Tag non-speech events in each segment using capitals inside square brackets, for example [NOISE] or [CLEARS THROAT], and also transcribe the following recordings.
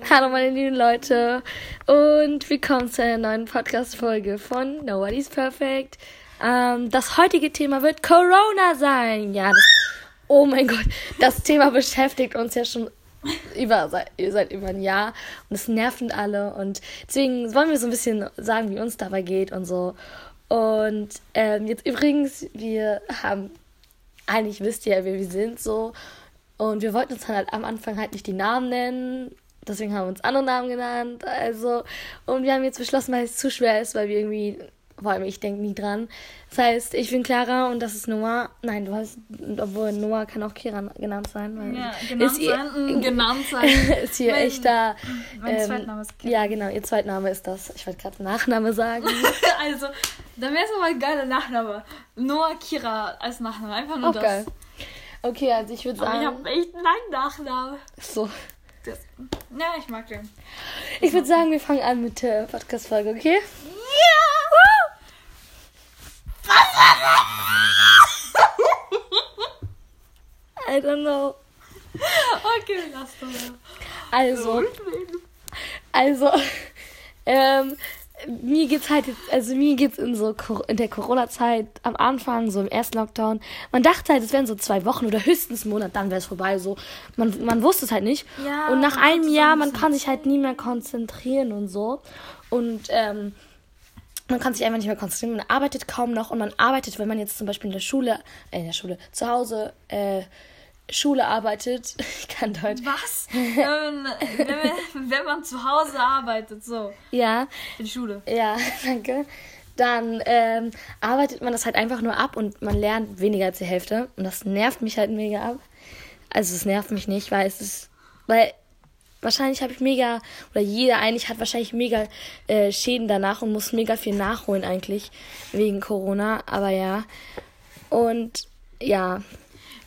Hallo meine lieben Leute und willkommen zu einer neuen Podcast-Folge von Nobody's Perfect. Ähm, das heutige Thema wird Corona sein. Ja, das, oh mein Gott, das Thema beschäftigt uns ja schon über, seit, seit über ein Jahr und es nerven alle und deswegen wollen wir so ein bisschen sagen, wie uns dabei geht und so. Und ähm, jetzt übrigens, wir haben, eigentlich wisst ihr ja, wer wir sind so und wir wollten uns halt am Anfang halt nicht die Namen nennen. Deswegen haben wir uns andere Namen genannt. Also, und wir haben jetzt beschlossen, weil es zu schwer ist, weil wir irgendwie, vor allem ich denke nie dran. Das heißt, ich bin Clara und das ist Noah. Nein, du hast, obwohl Noah kann auch Kira genannt sein. Weil ja, genannt ist sein, ihr, [LAUGHS] genannt sein. ist hier mein, echter. Mein ähm, Zweitname ist Kira. Ja, genau, ihr Zweitname ist das. Ich wollte gerade Nachname sagen. [LAUGHS] also, dann wäre es aber ein geiler Nachname. Noah Kira als Nachname. Einfach nur auch das. Geil. Okay, also ich würde sagen. Ich habe echt einen langen Nachnamen. So. Das, ja, ich mag den. Ich würde sagen, wir fangen an mit der Podcast-Folge, okay? Ja! I don't know. Okay, lass doch mal. Also, also, [LAUGHS] ähm, mir geht's halt jetzt, also mir geht's in so in der Corona-Zeit am Anfang, so im ersten Lockdown. Man dachte halt, es wären so zwei Wochen oder höchstens einen Monat, dann wäre es vorbei. So, man, man wusste es halt nicht. Ja, und nach einem Jahr, man kann sich halt nie mehr konzentrieren und so. Und ähm, man kann sich einfach nicht mehr konzentrieren. Man arbeitet kaum noch und man arbeitet, wenn man jetzt zum Beispiel in der Schule, äh, in der Schule, zu Hause, äh, Schule arbeitet. [LAUGHS] Ich kann Deutsch. Was? wenn, wenn, wenn man zu Hause arbeitet, so. Ja. In die Schule. Ja, [LAUGHS] danke. Dann ähm, arbeitet man das halt einfach nur ab und man lernt weniger als die Hälfte. Und das nervt mich halt mega ab. Also es nervt mich nicht, weil es ist. Weil wahrscheinlich habe ich mega, oder jeder eigentlich hat wahrscheinlich mega äh, Schäden danach und muss mega viel nachholen eigentlich. Wegen Corona. Aber ja. Und ja,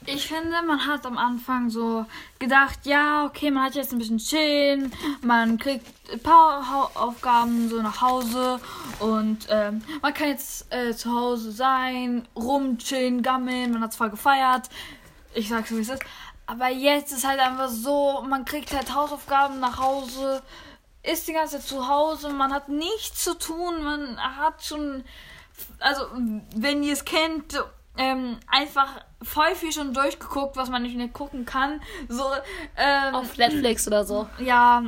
ich finde, man hat am Anfang so gedacht, ja, okay, man hat jetzt ein bisschen chillen, man kriegt ein paar Aufgaben so nach Hause und ähm, man kann jetzt äh, zu Hause sein, rumchillen, gammeln, man hat zwar gefeiert, ich sag's so wie es ist, aber jetzt ist halt einfach so, man kriegt halt Hausaufgaben nach Hause, ist die ganze Zeit zu Hause, man hat nichts zu tun, man hat schon, also wenn ihr es kennt, ähm, einfach voll viel schon durchgeguckt, was man nicht mehr gucken kann. So, ähm, Auf Netflix oder so. Ja.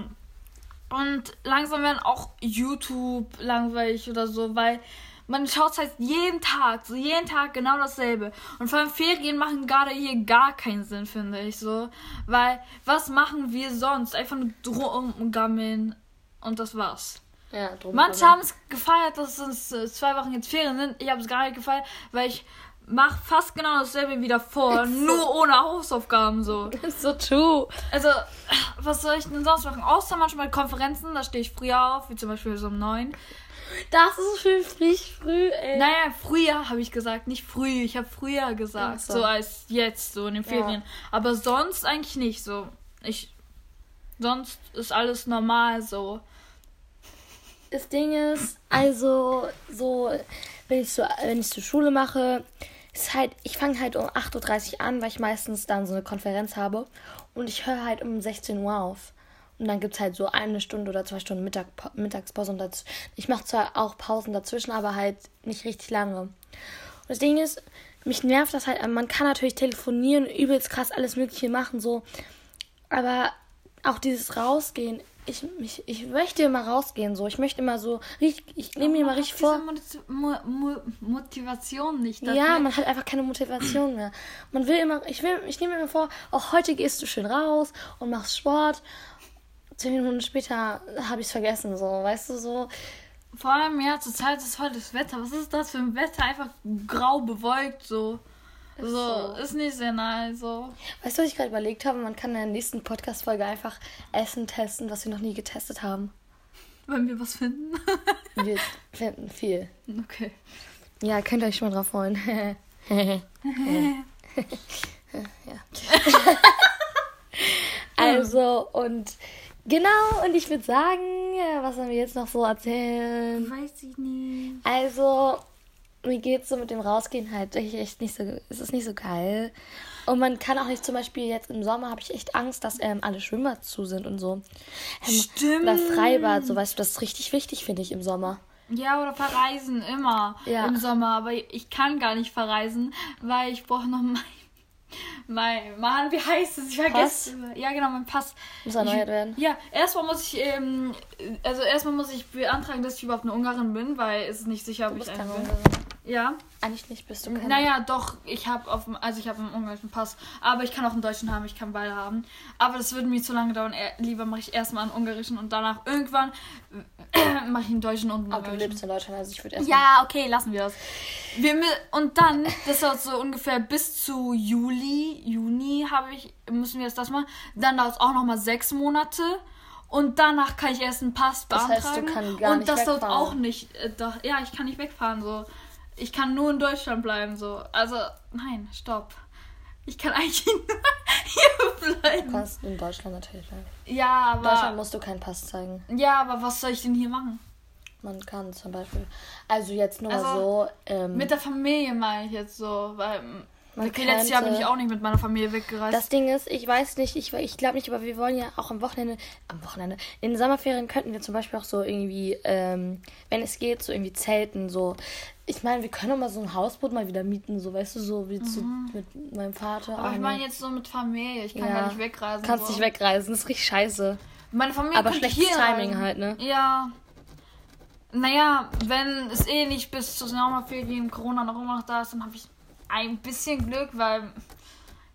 Und langsam werden auch YouTube langweilig oder so, weil man schaut halt jeden Tag, so jeden Tag genau dasselbe. Und vor allem Ferien machen gerade hier gar keinen Sinn, finde ich so. Weil, was machen wir sonst? Einfach nur drum gammeln und das war's. Ja, drum Manche haben es gefeiert, dass es äh, zwei Wochen jetzt Ferien sind. Ich habe es gar nicht gefeiert, weil ich mach fast genau dasselbe wieder vor, so. nur ohne Hausaufgaben so. [LAUGHS] So true. Also, was soll ich denn sonst machen? Außer manchmal Konferenzen, da stehe ich früher auf, wie zum Beispiel so um neun. Das ist für früh, früh, ey. Naja, früher habe ich gesagt, nicht früh. Ich habe früher gesagt, so. so. als jetzt, so in den Ferien. Ja. Aber sonst eigentlich nicht so. Ich. Sonst ist alles normal so. Das Ding ist, also, so, wenn ich, so, wenn ich zur Schule mache, ist halt, ich fange halt um 8.30 Uhr an, weil ich meistens dann so eine Konferenz habe. Und ich höre halt um 16 Uhr auf. Und dann gibt es halt so eine Stunde oder zwei Stunden Mittag, Mittagspause. Und daz ich mache zwar auch Pausen dazwischen, aber halt nicht richtig lange. Und das Ding ist, mich nervt das halt. Man kann natürlich telefonieren, übelst krass alles Mögliche machen, so. Aber auch dieses Rausgehen ich, ich, ich möchte immer rausgehen, so. Ich möchte immer so, ich, ich nehme mir immer richtig vor. Mo Mo Motivation nicht. Dafür. Ja, man hat einfach keine Motivation mehr. Man will immer, ich will, ich nehme mir immer vor, auch heute gehst du schön raus und machst Sport. Zehn Minuten später habe ich es vergessen, so, weißt du, so. Vor allem, ja, zur Zeit ist heute das Wetter. Was ist das für ein Wetter? Einfach grau bewölkt, so. Ist so, so, ist nicht sehr nice. So. Weißt du, was ich gerade überlegt habe? Man kann in der nächsten Podcast-Folge einfach Essen testen, was wir noch nie getestet haben. Wenn wir was finden? [LAUGHS] wir finden viel. Okay. Ja, könnt ihr euch schon mal drauf freuen. [LAUGHS] ja. [LAUGHS] also, und genau, und ich würde sagen, was sollen wir jetzt noch so erzählen? Weiß ich nicht. Also, mir geht so mit dem Rausgehen halt echt nicht so, es ist nicht so geil. Und man kann auch nicht zum Beispiel jetzt im Sommer habe ich echt Angst, dass ähm, alle Schwimmbad zu sind und so. Ähm, Stimmt. Oder Freibad, so weißt du, das ist richtig wichtig, finde ich, im Sommer. Ja, oder verreisen immer Ja. im Sommer. Aber ich kann gar nicht verreisen, weil ich brauche noch mein, mein, Mann, wie heißt es? Ich vergesse. Ja, genau, mein Pass. Muss erneuert werden. Ja, erstmal muss ich, ähm, also erstmal muss ich beantragen, dass ich überhaupt eine Ungarin bin, weil es ist nicht sicher, ob ich eine bin. Ungarin. Ja. Eigentlich nicht, bist du keine. Naja, doch, ich habe auf also ich habe einen ungarischen Pass, aber ich kann auch einen deutschen haben, ich kann beide haben. Aber das würde mir zu lange dauern. Eher- Lieber mache ich erstmal einen ungarischen und danach irgendwann [CLEARS THROAT] mache ich einen deutschen und einen Aber du ungarischen. lebst in Deutschland, also ich würde erst. Ja, okay, lassen wir das. Wir, und dann, das dauert so ungefähr bis zu Juli, Juni habe ich, müssen wir jetzt das machen. Dann dauert es auch nochmal sechs Monate. Und danach kann ich erst einen Pass Das heißt, du beantragen. kannst gar und nicht das dauert wegfahren. auch nicht. Äh, doch, ja, ich kann nicht wegfahren. So. Ich kann nur in Deutschland bleiben. So. Also, nein, stopp. Ich kann eigentlich [LAUGHS] nur hier Du bleiben. kannst in Deutschland natürlich bleiben. Ja, In Deutschland aber. musst du keinen Pass zeigen. Ja, aber was soll ich denn hier machen? Man kann zum Beispiel. Also jetzt nur mal Also, so. Ähm, Mit der Familie meine ich jetzt so, weil Man okay, letztes Jahr bin ich auch nicht mit meiner Familie weggereist. Das Ding ist, ich weiß nicht, ich, ich glaube nicht, aber wir wollen ja auch am Wochenende, am Wochenende, in den Sommerferien könnten wir zum Beispiel auch so irgendwie, ähm, wenn es geht, so irgendwie zelten, so. Ich meine, wir können mal so ein Hausboot mal wieder mieten, so, weißt du, so wie zu, mit meinem Vater. Mhm. aber Ah, ich nee. meine jetzt so mit Familie, ich kann Ja. gar nicht wegreisen. Kannst so. nicht wegreisen, das ist richtig scheiße. Meine Familie Aber schlechtes Timing reisen. halt, ne? Ja. Naja, wenn es eh nicht bis zur Sommerferien Corona noch immer noch da ist, dann habe ich ein bisschen Glück, weil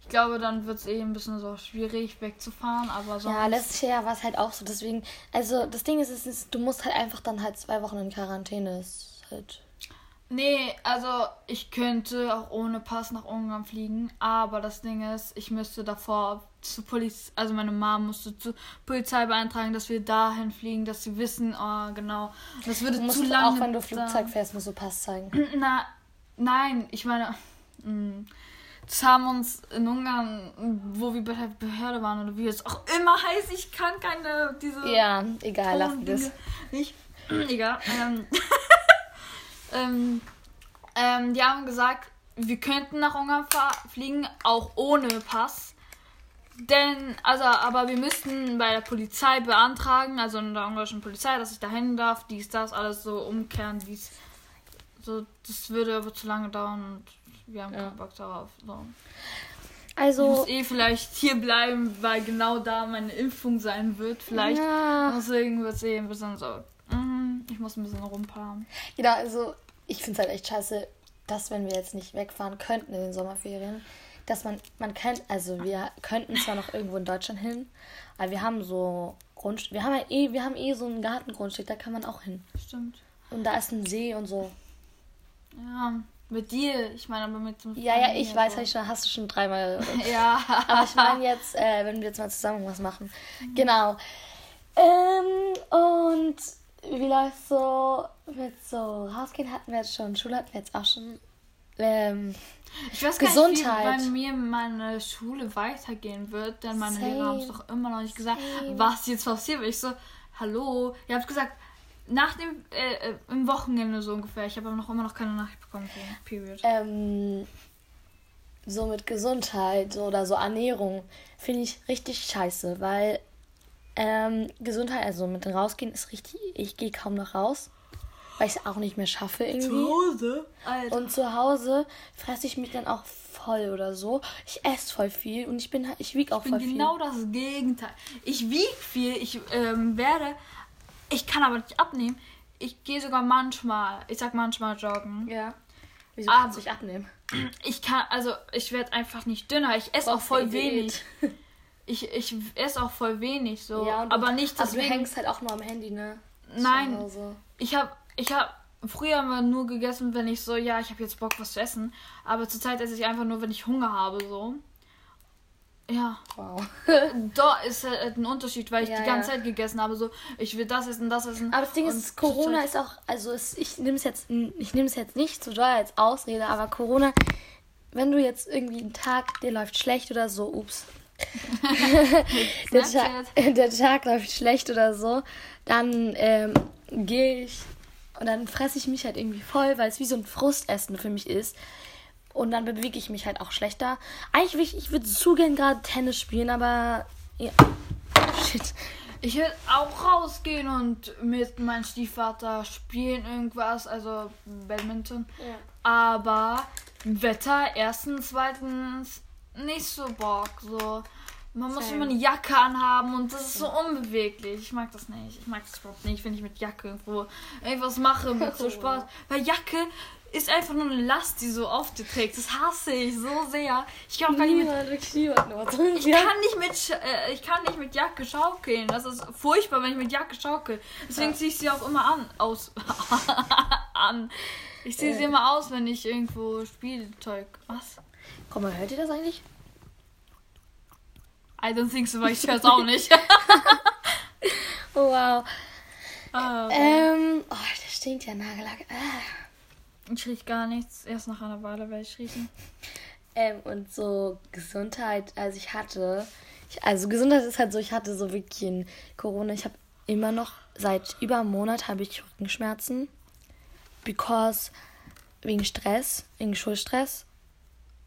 ich glaube, dann wird es eh ein bisschen so schwierig wegzufahren, aber sonst... Ja, letztes Jahr war es halt auch so, deswegen, also das Ding ist, es ist, du musst halt einfach dann halt zwei Wochen in Quarantäne. Ist halt. Nee, also ich könnte auch ohne Pass nach Ungarn fliegen, aber das Ding ist, ich müsste davor zur Polizei, also meine Mom musste zur Polizei beantragen, dass wir dahin fliegen, dass sie wissen, oh, genau. Das würde Du musst zu lange auch wenn du Flugzeug fährst, musst du Pass zeigen. [CLEARS THROAT] Na, nein, ich meine, mh, das haben uns in Ungarn, wo wir bei der Behörde waren oder wie es auch immer heißt, ich kann keine diese Ja, egal, lass das. Nicht. [CLEARS THROAT] Egal. Ähm, ähm, ähm, die haben gesagt, wir könnten nach Ungarn fliegen, auch ohne Pass. Denn, also, aber wir müssten bei der Polizei beantragen, also in der ungarischen Polizei, dass ich da hin darf, dies, das, alles so umkehren, dies. So, das würde aber zu lange dauern und wir haben Ja. keinen Bock darauf. So. Ich Also, muss eh vielleicht hier bleiben, weil genau da meine Impfung sein wird. Vielleicht. Ja. Deswegen wird es eh ein bisschen so. Mhm, Ich muss ein bisschen rumpaaren. genau, also ich finde es halt echt scheiße, dass wenn wir jetzt nicht wegfahren könnten in den Sommerferien, dass man, man kennt, also wir könnten zwar noch irgendwo in Deutschland hin, aber wir haben so Grundstück, wir haben ja eh, wir haben eh so ein Gartengrundstück, da kann man auch hin. Stimmt. Und da ist ein See und so. Ja, mit dir. Ich meine, aber mit dem Ja, ja, ich weiß, so. schon, hast du schon dreimal. [LAUGHS] Ja. Aber ich meine jetzt, äh, wenn wir jetzt mal zusammen was machen. Genau. Ähm, und wie läuft so mit so rausgehen hatten wir jetzt schon, Schule hatten wir jetzt auch schon. Ähm, Ich weiß gar Gesundheit. nicht, wie bei mir meine Schule weitergehen wird, denn meine Same. Lehrer haben es doch immer noch nicht gesagt, Same. was jetzt passiert. Ich so, hallo. Ihr habt gesagt, nach dem, äh, äh, im Wochenende so ungefähr. Ich habe aber noch immer noch keine Nachricht bekommen Period. ähm, so mit Gesundheit oder so Ernährung finde ich richtig scheiße, weil ähm, Gesundheit, also mit rausgehen ist richtig, ich gehe kaum noch raus, weil ich es auch nicht mehr schaffe irgendwie. Hause? Alter. Und zu Hause fresse ich mich dann auch voll oder so. Ich esse voll viel und ich bin ich wiege auch Ich bin voll genau das Gegenteil. Ich wiege viel, ich ähm, werde, ich kann aber nicht abnehmen. Ich gehe sogar manchmal, ich sag manchmal joggen. viel. Ja. Wieso kannst du dich abnehmen? Ich kann, also ich werde einfach nicht dünner. Ich esse auch voll Diät. wenig. Ich, ich esse auch voll wenig so. Ja, und du- aber nicht Aber du deswegen. hängst halt auch nur am Handy, ne? Nein. Zu Hause. Ich habe ich hab früher immer nur gegessen, wenn ich so, ja, ich habe jetzt Bock, was zu essen. Aber zurzeit esse ich einfach nur, wenn ich Hunger habe, so. Ja, Wow. [LAUGHS] da ist halt ein Unterschied, weil ich Ja, die ganze ja. Zeit gegessen habe, so, ich will das essen, das essen. Aber das Ding ist, Corona ist auch, also es, ich nehme es jetzt, ich nehme es jetzt nicht so doll als Ausrede, aber Corona, wenn du jetzt irgendwie einen Tag, dir läuft schlecht oder so, ups, [LAUGHS] der, Tag, der Tag läuft schlecht oder so, dann ähm, gehe ich und dann fresse ich mich halt irgendwie voll, weil es wie so ein Frustessen für mich ist. Und dann bewege ich mich halt auch schlechter. Eigentlich, will ich, ich würde zu gern gerade Tennis spielen, aber. Ja. Shit. Ich will auch rausgehen und mit meinem Stiefvater spielen irgendwas, also Badminton. Ja. Aber Wetter erstens, zweitens nicht so Bock. So. Man muss Same. immer eine Jacke anhaben und das ist so unbeweglich. Ich mag das nicht. Ich mag das überhaupt nicht, wenn ich mit Jacke irgendwo irgendwas mache mit so [LAUGHS] Sport. Weil Jacke ist einfach nur eine Last, die so auf dir trägt. Das hasse ich so sehr. Ich kann auch gar nicht mit wirklich niemand. ich kann nicht mit äh, ich kann nicht mit Jacke schaukeln. Das ist furchtbar, wenn ich mit Jacke schaukel. Deswegen Ja. ziehe ich sie auch immer an aus [LAUGHS] an. Ich ziehe sie Äh. immer aus, wenn ich irgendwo Spielzeug. Was? Komm mal, hört ihr das eigentlich? I don't think so, weil ich höre es auch nicht. [LAUGHS] [LAUGHS] Oh, wow. Ah, okay. Ähm, oh, das stinkt ja Nagellack. Ah. Ich riech gar nichts. Erst nach einer Weile werde ich riechen. Ähm, und so Gesundheit, also ich hatte, ich, also Gesundheit ist halt so, ich hatte so wirklich in Corona, ich habe immer noch, seit über einem Monat habe ich Rückenschmerzen, because, wegen Stress, wegen Schulstress.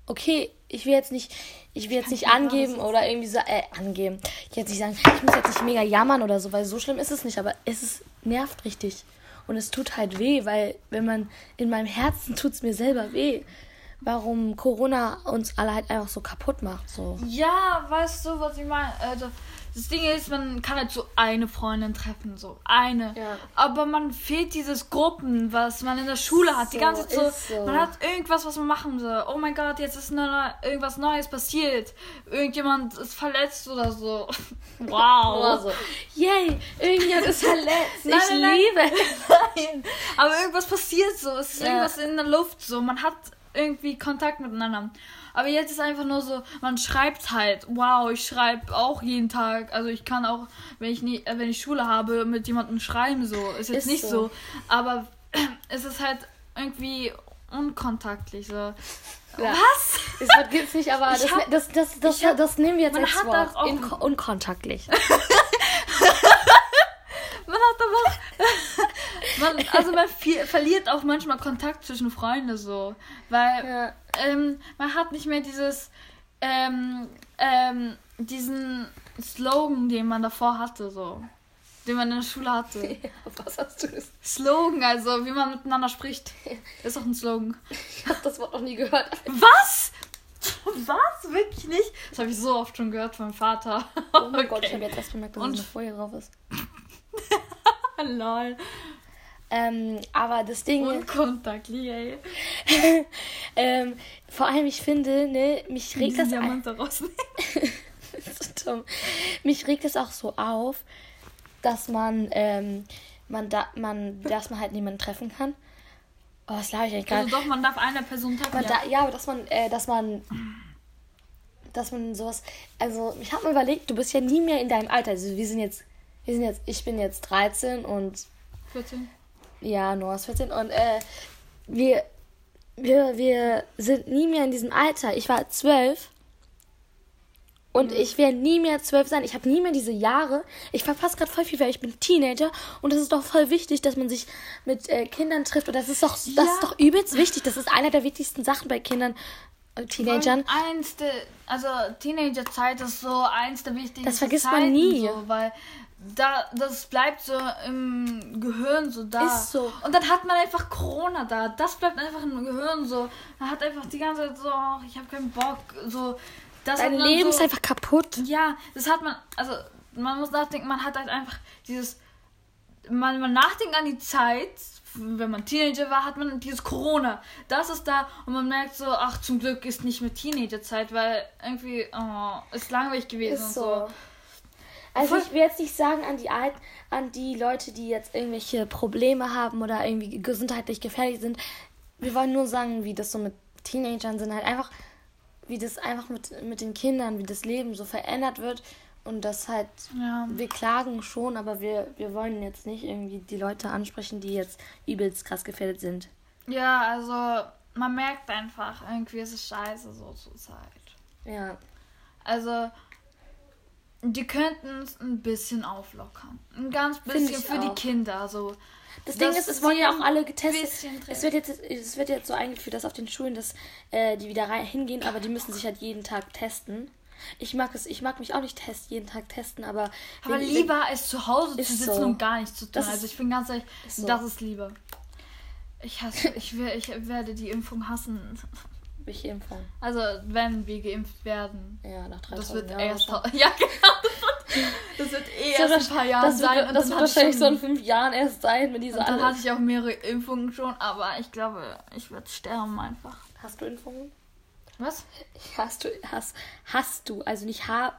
Okay, ich will jetzt nicht, ich will jetzt nicht angeben oder irgendwie so, äh, angeben. Ich will jetzt nicht sagen, ich muss jetzt nicht mega jammern oder so, weil so schlimm ist es nicht, aber es ist, nervt richtig. Und es tut halt weh, weil wenn man, in meinem Herzen tut es mir selber weh warum Corona uns alle halt einfach so kaputt macht. So. Ja, weißt du, was ich meine? Also, das Ding ist, man kann halt so eine Freundin treffen, so eine. Ja. Aber man fehlt dieses Gruppen, was man in der Schule hat. Die So, ganze Zeit so, so. man hat irgendwas, was man machen soll. Oh mein Gott, jetzt ist irgendwas Neues passiert. Irgendjemand ist verletzt oder so. [LAUGHS] Wow. Oder so. Yay, irgendjemand ist verletzt. [LAUGHS] Nein, ich nein. liebe. Nein, aber irgendwas passiert so. Es ist Ja. irgendwas in der Luft so. Man hat irgendwie Kontakt miteinander. Aber jetzt ist einfach nur so, man schreibt halt. Wow, ich schreibe auch jeden Tag. Also ich kann auch, wenn ich nie, äh, wenn ich Schule habe, mit jemandem schreiben so. Ist jetzt Ist nicht so. so. Aber [CLEARS THROAT] es ist halt irgendwie unkontaktlich so. Ja. Was? Das Wort gibt's nicht, aber [LAUGHS] das, hab- das, das, das, ich hab- das nehmen wir jetzt man als hat Wort. auch unkontaktlich. [LAUGHS] Man hat aber. Man, also man viel, verliert auch manchmal Kontakt zwischen Freunden so. Weil Ja. ähm, man hat nicht mehr dieses. Ähm, ähm, diesen Slogan, den man davor hatte, so. Den man in der Schule hatte. [LAUGHS] Was hast du das? Slogan, also wie man miteinander spricht. Ist doch ein Slogan. Ich hab das Wort noch nie gehört. Was? Was? Wirklich nicht? Das habe ich so oft schon gehört meinem Vater. Oh mein Gott, ich Okay. habe jetzt erst bemerkt, dass Und- eine Folie drauf ist. [LAUGHS] Lol. Ähm, aber das Ding ist, Unkontaktlich, ey. [LAUGHS] ähm, vor allem, ich finde, ne, mich regt das ein- daraus [LAUGHS] [LAUGHS] so dumm. Mich regt es auch so auf, dass man, ähm, man da, man, dass man halt niemanden treffen kann. Oh, was glaube ich eigentlich Also gerade? doch, man darf eine Person treffen. Ja. da, ja, aber dass man, äh, dass man, dass man sowas, also ich habe mir überlegt, du bist ja nie mehr in deinem Alter. Also wir sind jetzt, wir sind jetzt, ich bin jetzt 13 und 14. ja, Noah ist 14 und äh, wir, wir, wir sind nie mehr in diesem Alter. Ich war 12 und ich werde nie mehr 12 sein. Ich habe nie mehr diese Jahre. Ich verpasse gerade voll viel, weil ich bin Teenager und es ist doch voll wichtig, dass man sich mit äh, Kindern trifft. Und das ist doch, das Ja. ist doch übelst wichtig. Das ist einer der wichtigsten Sachen bei Kindern, äh, Teenagern. Eins der, also Teenagerzeit ist so eins der wichtigsten Das vergisst man Zeiten, nie. So, weil da, das bleibt so im Gehirn so da. Ist so. Und dann hat man einfach Corona da. Das bleibt einfach im Gehirn so. Man hat einfach die ganze Zeit so, ach, ich habe keinen Bock. So, das Dein Leben so, ist einfach kaputt. Ja, das hat man, also man muss nachdenken, man hat halt einfach dieses, man, man nachdenkt an die Zeit, wenn man Teenager war, hat man dieses Corona. Das ist da und man merkt so, ach zum Glück ist nicht mehr Teenagerzeit, weil irgendwie, oh, ist langweilig gewesen und Ist so. so. Also ich will jetzt nicht sagen an die Alt an die Leute, die jetzt irgendwelche Probleme haben oder irgendwie gesundheitlich gefährlich sind. Wir wollen nur sagen, wie das so mit Teenagern sind, halt einfach, wie das einfach mit, mit den Kindern, wie das Leben so verändert wird und das halt, Ja. wir klagen schon, aber wir, wir wollen jetzt nicht irgendwie die Leute ansprechen, die jetzt übelst krass gefährdet sind. ja, also man merkt einfach, irgendwie ist es scheiße so zur Zeit. Ja. Also, die könnten es ein bisschen auflockern. Ein ganz bisschen für die auch. Kinder. So. Das Ding ist, es wollen ja auch alle getestet. Es wird jetzt, es wird jetzt so eingeführt, dass auf den Schulen, dass äh, die wieder rein, hingehen, aber die müssen sich halt jeden Tag testen. Ich mag es, ich mag mich auch nicht testen, jeden Tag testen, aber Aber wenn- lieber als zu Hause zu sitzen so. und gar nichts zu tun. Das ist- also ich bin ganz ehrlich, ist so. das ist lieber. Ich hasse, ich, will, ich werde die Impfung hassen. Ich Impfung. Also wenn wir geimpft werden. Ja, nach 3000 Das wird Jahren erst. [LAUGHS] Ja, genau. Das wird eh Das erst ein paar Jahre das wird, sein. das wird wahrscheinlich so in fünf Jahren erst sein, wenn diese und dann hatte ich auch mehrere Impfungen schon, aber ich glaube, ich werde sterben einfach. Hast du Impfungen? Was? Hast du, hast, hast du, also nicht ha,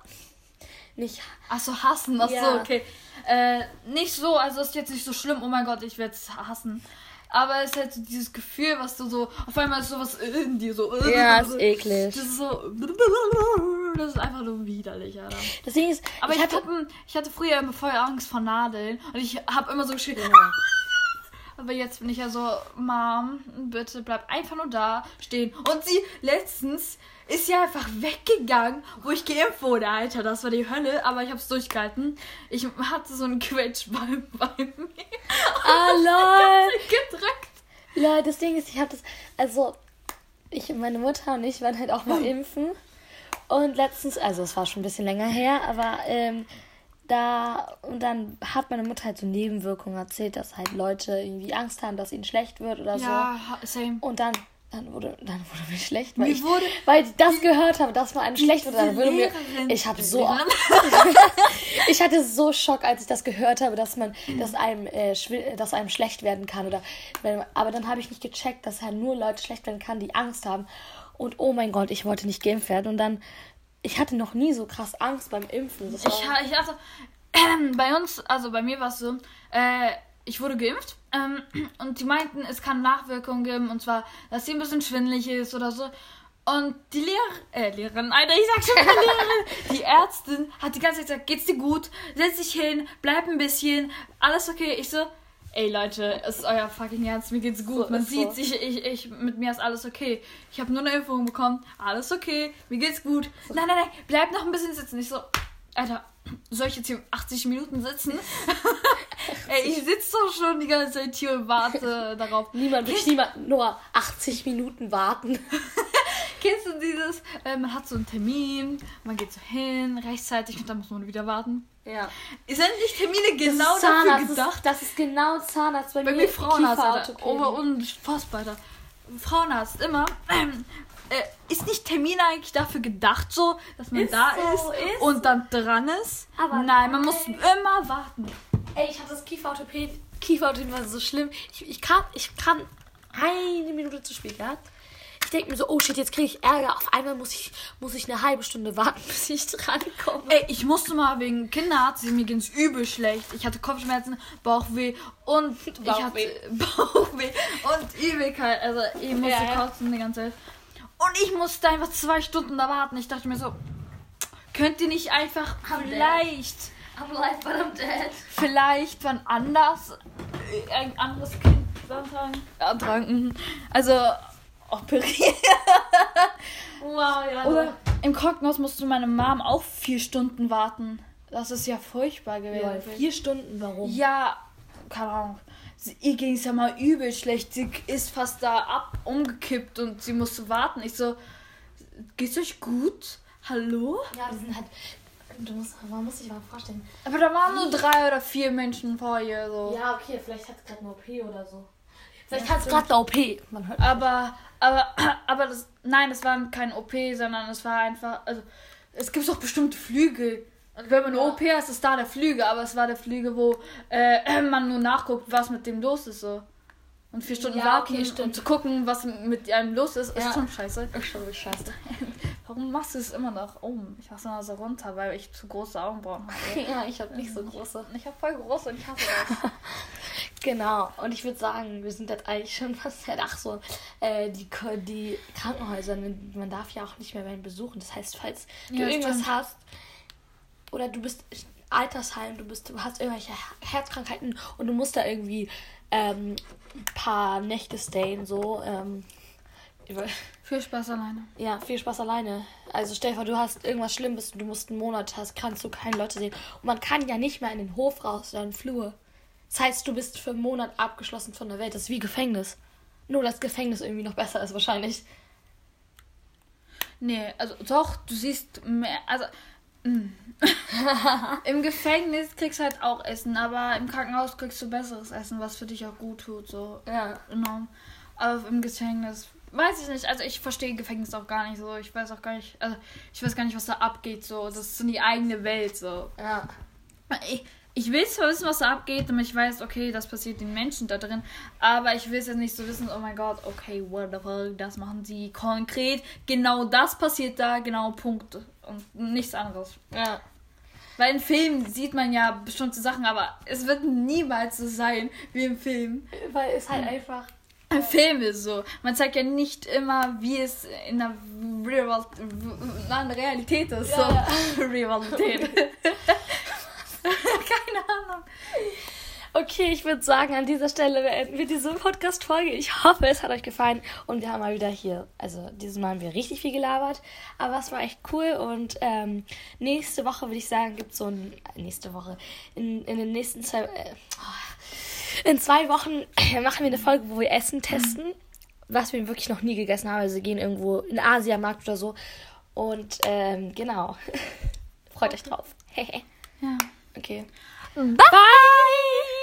nicht, Achso, hassen. Ach so, Ja. okay. Äh, nicht so, also ist jetzt nicht so schlimm. Oh mein Gott, ich werde es hassen. Aber es ist halt so dieses Gefühl, was du so. Auf einmal ist sowas in dir so. Ja, ist eklig. Das ist so. [LAUGHS] Das ist einfach nur widerlich, Alter. das Ding ist, Aber ich, ich hatte, hatte, ich hatte früher immer voll Angst vor Nadeln. Und ich habe immer so geschrien. ja, [LAUGHS] Aber jetzt bin ich ja so, Mom, bitte bleib einfach nur da stehen. Und sie letztens ist ja einfach weggegangen, wo ich geimpft wurde, Alter. Das war die Hölle, aber ich hab's durchgehalten. Ich hatte so einen Quetschball bei mir. [LAUGHS] ah, lol. gedrückt. Ja, das Ding ist, ich habe das, also ich, meine Mutter und ich waren halt auch mal impfen und letztens, also es war schon ein bisschen länger her, aber ähm, da und dann hat meine Mutter halt so Nebenwirkungen erzählt, dass halt Leute irgendwie Angst haben, dass ihnen schlecht wird oder Ja, ha- same. so. Und dann dann wurde, dann wurde mir schlecht, weil Mir ich, wurde- weil ich das gehört habe, dass man einem schlecht wurde. Dann Die würde mir, ich habe so, [LAUGHS] ich hatte so Schock, als ich das gehört habe, dass man, dass einem, äh, dass einem schlecht werden kann oder, wenn, aber dann habe ich nicht gecheckt, dass halt nur Leute schlecht werden kann, die Angst haben. Und oh mein Gott, ich wollte nicht geimpft werden. Und dann, ich hatte noch nie so krass Angst beim Impfen. Das Ich, ich hatte, [CLEARS THROAT] bei uns, also bei mir war es so, äh, ich wurde geimpft ähm, [CLEARS THROAT] und die meinten, es kann Nachwirkungen geben und zwar, dass sie ein bisschen schwindelig ist oder so. Und die Lehrer, äh, Lehrerin, Alter, ich sag schon mal [LAUGHS] Lehrerin, die Ärztin hat die ganze Zeit gesagt, geht's dir gut, setz dich hin, bleib ein bisschen, alles okay. Ich so, ey Leute, es ist euer fucking Ernst, mir geht's gut, So man sieht so. sich, ich, ich, mit mir ist alles okay. Ich habe nur eine Impfung bekommen, alles okay, mir geht's gut. Nein, nein, nein, bleib noch ein bisschen sitzen. Ich so, Alter, soll ich jetzt hier 80 Minuten sitzen? [LAUGHS] Ey, ich sitze doch schon die ganze Zeit hier und warte [LAUGHS] darauf. niemand, wirklich niemand, nur 80 Minuten warten. [LAUGHS] Kennst du dieses, äh, man hat so einen Termin, man geht so hin, rechtzeitig und dann muss man wieder warten? Ja. Sind nicht Termine genau das dafür gedacht? Das ist, das ist genau Zahnarzt bei, Bei mir. mir Frauenarzt, Alter. Alter. Frauenarzt, immer. Ähm, [CLEARS THROAT] äh, ist nicht Termin eigentlich dafür gedacht, so, dass man Ist da so, ist, ist und dann dran ist? Aber nein, man muss immer warten. Ey, ich hatte das Kieferorthopäden. Kieferorthopäden war so schlimm. Ich, ich, kam, ich kam eine Minute zu spät, ja. Ich denke mir so, oh shit, jetzt kriege ich Ärger. Auf einmal muss ich, muss ich eine halbe Stunde warten, [LAUGHS] bis ich drankomme. Ey, ich musste mal wegen Kinderarzt, mir ging's übel schlecht. Ich hatte Kopfschmerzen, Bauchweh und ich Bauchweh. hatte [LAUGHS] Bauchweh und Übelkeit. Also ich musste ja. kotzen die ganze Zeit. Und ich musste einfach zwei Stunden da warten. Ich dachte mir so, könnt ihr nicht einfach vielleicht, I'm live, but I'm dead. vielleicht wann anders äh, ein anderes Kind? Antragen. Also operieren. Wow, ja. Oder im Krankenhaus musste meine Mom auch vier Stunden warten. Das ist ja furchtbar gewesen. vier Stunden, warum? Ja, keine Ahnung. Ihr ging es ja mal übel schlecht. Sie ist fast da ab umgekippt und sie musste warten. Ich so, geht's euch gut? Hallo? Ja, die sind halt. Du musst, man muss sich mal vorstellen. Aber da waren nur drei oder vier Menschen vor ihr. So. Ja, okay, vielleicht hat es gerade eine OP oder so. Vielleicht hat es gerade eine OP. Man hört. Aber, aber, [CLEARS THROAT] aber das, nein, das war kein OP, sondern es war einfach, also, es gibt auch bestimmte Flüge. Und wenn man eine Ja. OP hat, ist es da der Flüge, aber es war der Flüge, wo äh, [CLEARS THROAT] man nur nachguckt, was mit dem los ist, so. Und vier Stunden Ja, warten okay, und zu gucken, was mit einem los ist, ist Ja. schon scheiße. Ist schon scheiße. [LAUGHS] Warum machst du es immer noch um? Ich hasse immer so runter, weil ich zu große Augenbrauen habe. [LAUGHS] ja, ich habe nicht so große. Ich habe voll große und ich hasse das. [LAUGHS] Genau, und ich würde sagen, wir sind jetzt eigentlich schon fast halt, ach so, äh, die, die Krankenhäuser, man man darf ja auch nicht mehr mehr besuchen. Das heißt, falls du Ja, irgendwas stimmt. hast oder du bist Altersheim, du bist, du hast irgendwelche Herzkrankheiten und du musst da irgendwie ähm, ein paar Nächte stayen, so, ähm, Viel Spaß alleine. ja, viel Spaß alleine. Also stell dir vor, du hast irgendwas Schlimmes, du musst einen Monat hast, kannst du keine Leute sehen. Und man kann ja nicht mehr in den Hof raus oder in den Flur. Das heißt, du bist für einen Monat abgeschlossen von der Welt. Das ist wie Gefängnis. Nur, dass Gefängnis irgendwie noch besser ist, wahrscheinlich. Nee, also doch, du siehst mehr. Also. [LAUGHS] Im Gefängnis kriegst du halt auch Essen, aber im Krankenhaus kriegst du besseres Essen, was für dich auch gut tut. So. Ja. Genau. Aber im Gefängnis weiß ich nicht. Also ich verstehe Gefängnis auch gar nicht so. Ich weiß auch gar nicht. Also ich weiß gar nicht, was da abgeht. So, das ist so die eigene Welt. So. Ja. Ich, ich will zwar wissen, was da abgeht, damit ich weiß, okay, das passiert den Menschen da drin, aber ich will es jetzt nicht so wissen, oh mein Gott, okay, what the fuck, das machen sie konkret, genau das passiert da, genau Punkt und nichts anderes. Ja. Weil in Filmen sieht man ja bestimmte Sachen, aber es wird niemals so sein wie im Film. Weil es halt einfach. Im Film ist so. Man zeigt ja nicht immer, wie es in der Real in der Realität ist. Ja, so. [LAUGHS] Realität. [LAUGHS] [LAUGHS] Keine Ahnung. Okay, ich würde sagen, an dieser Stelle beenden wir diese Podcast-Folge. Ich hoffe, es hat euch gefallen. Und wir haben mal wieder hier, also dieses Mal haben wir richtig viel gelabert. Aber es war echt cool. Und ähm, nächste Woche würde ich sagen, gibt es so ein. Nächste Woche. In, in den nächsten zwei. Äh, in zwei Wochen [CLEARS THROAT] machen wir eine Folge, wo wir Essen testen. Was wir wirklich noch nie gegessen haben. Also gehen irgendwo in den Asiamarkt oder so. Und ähm, genau. [LAUGHS] Freut euch drauf. [LAUGHS] Ja. okay. Bye. Bye.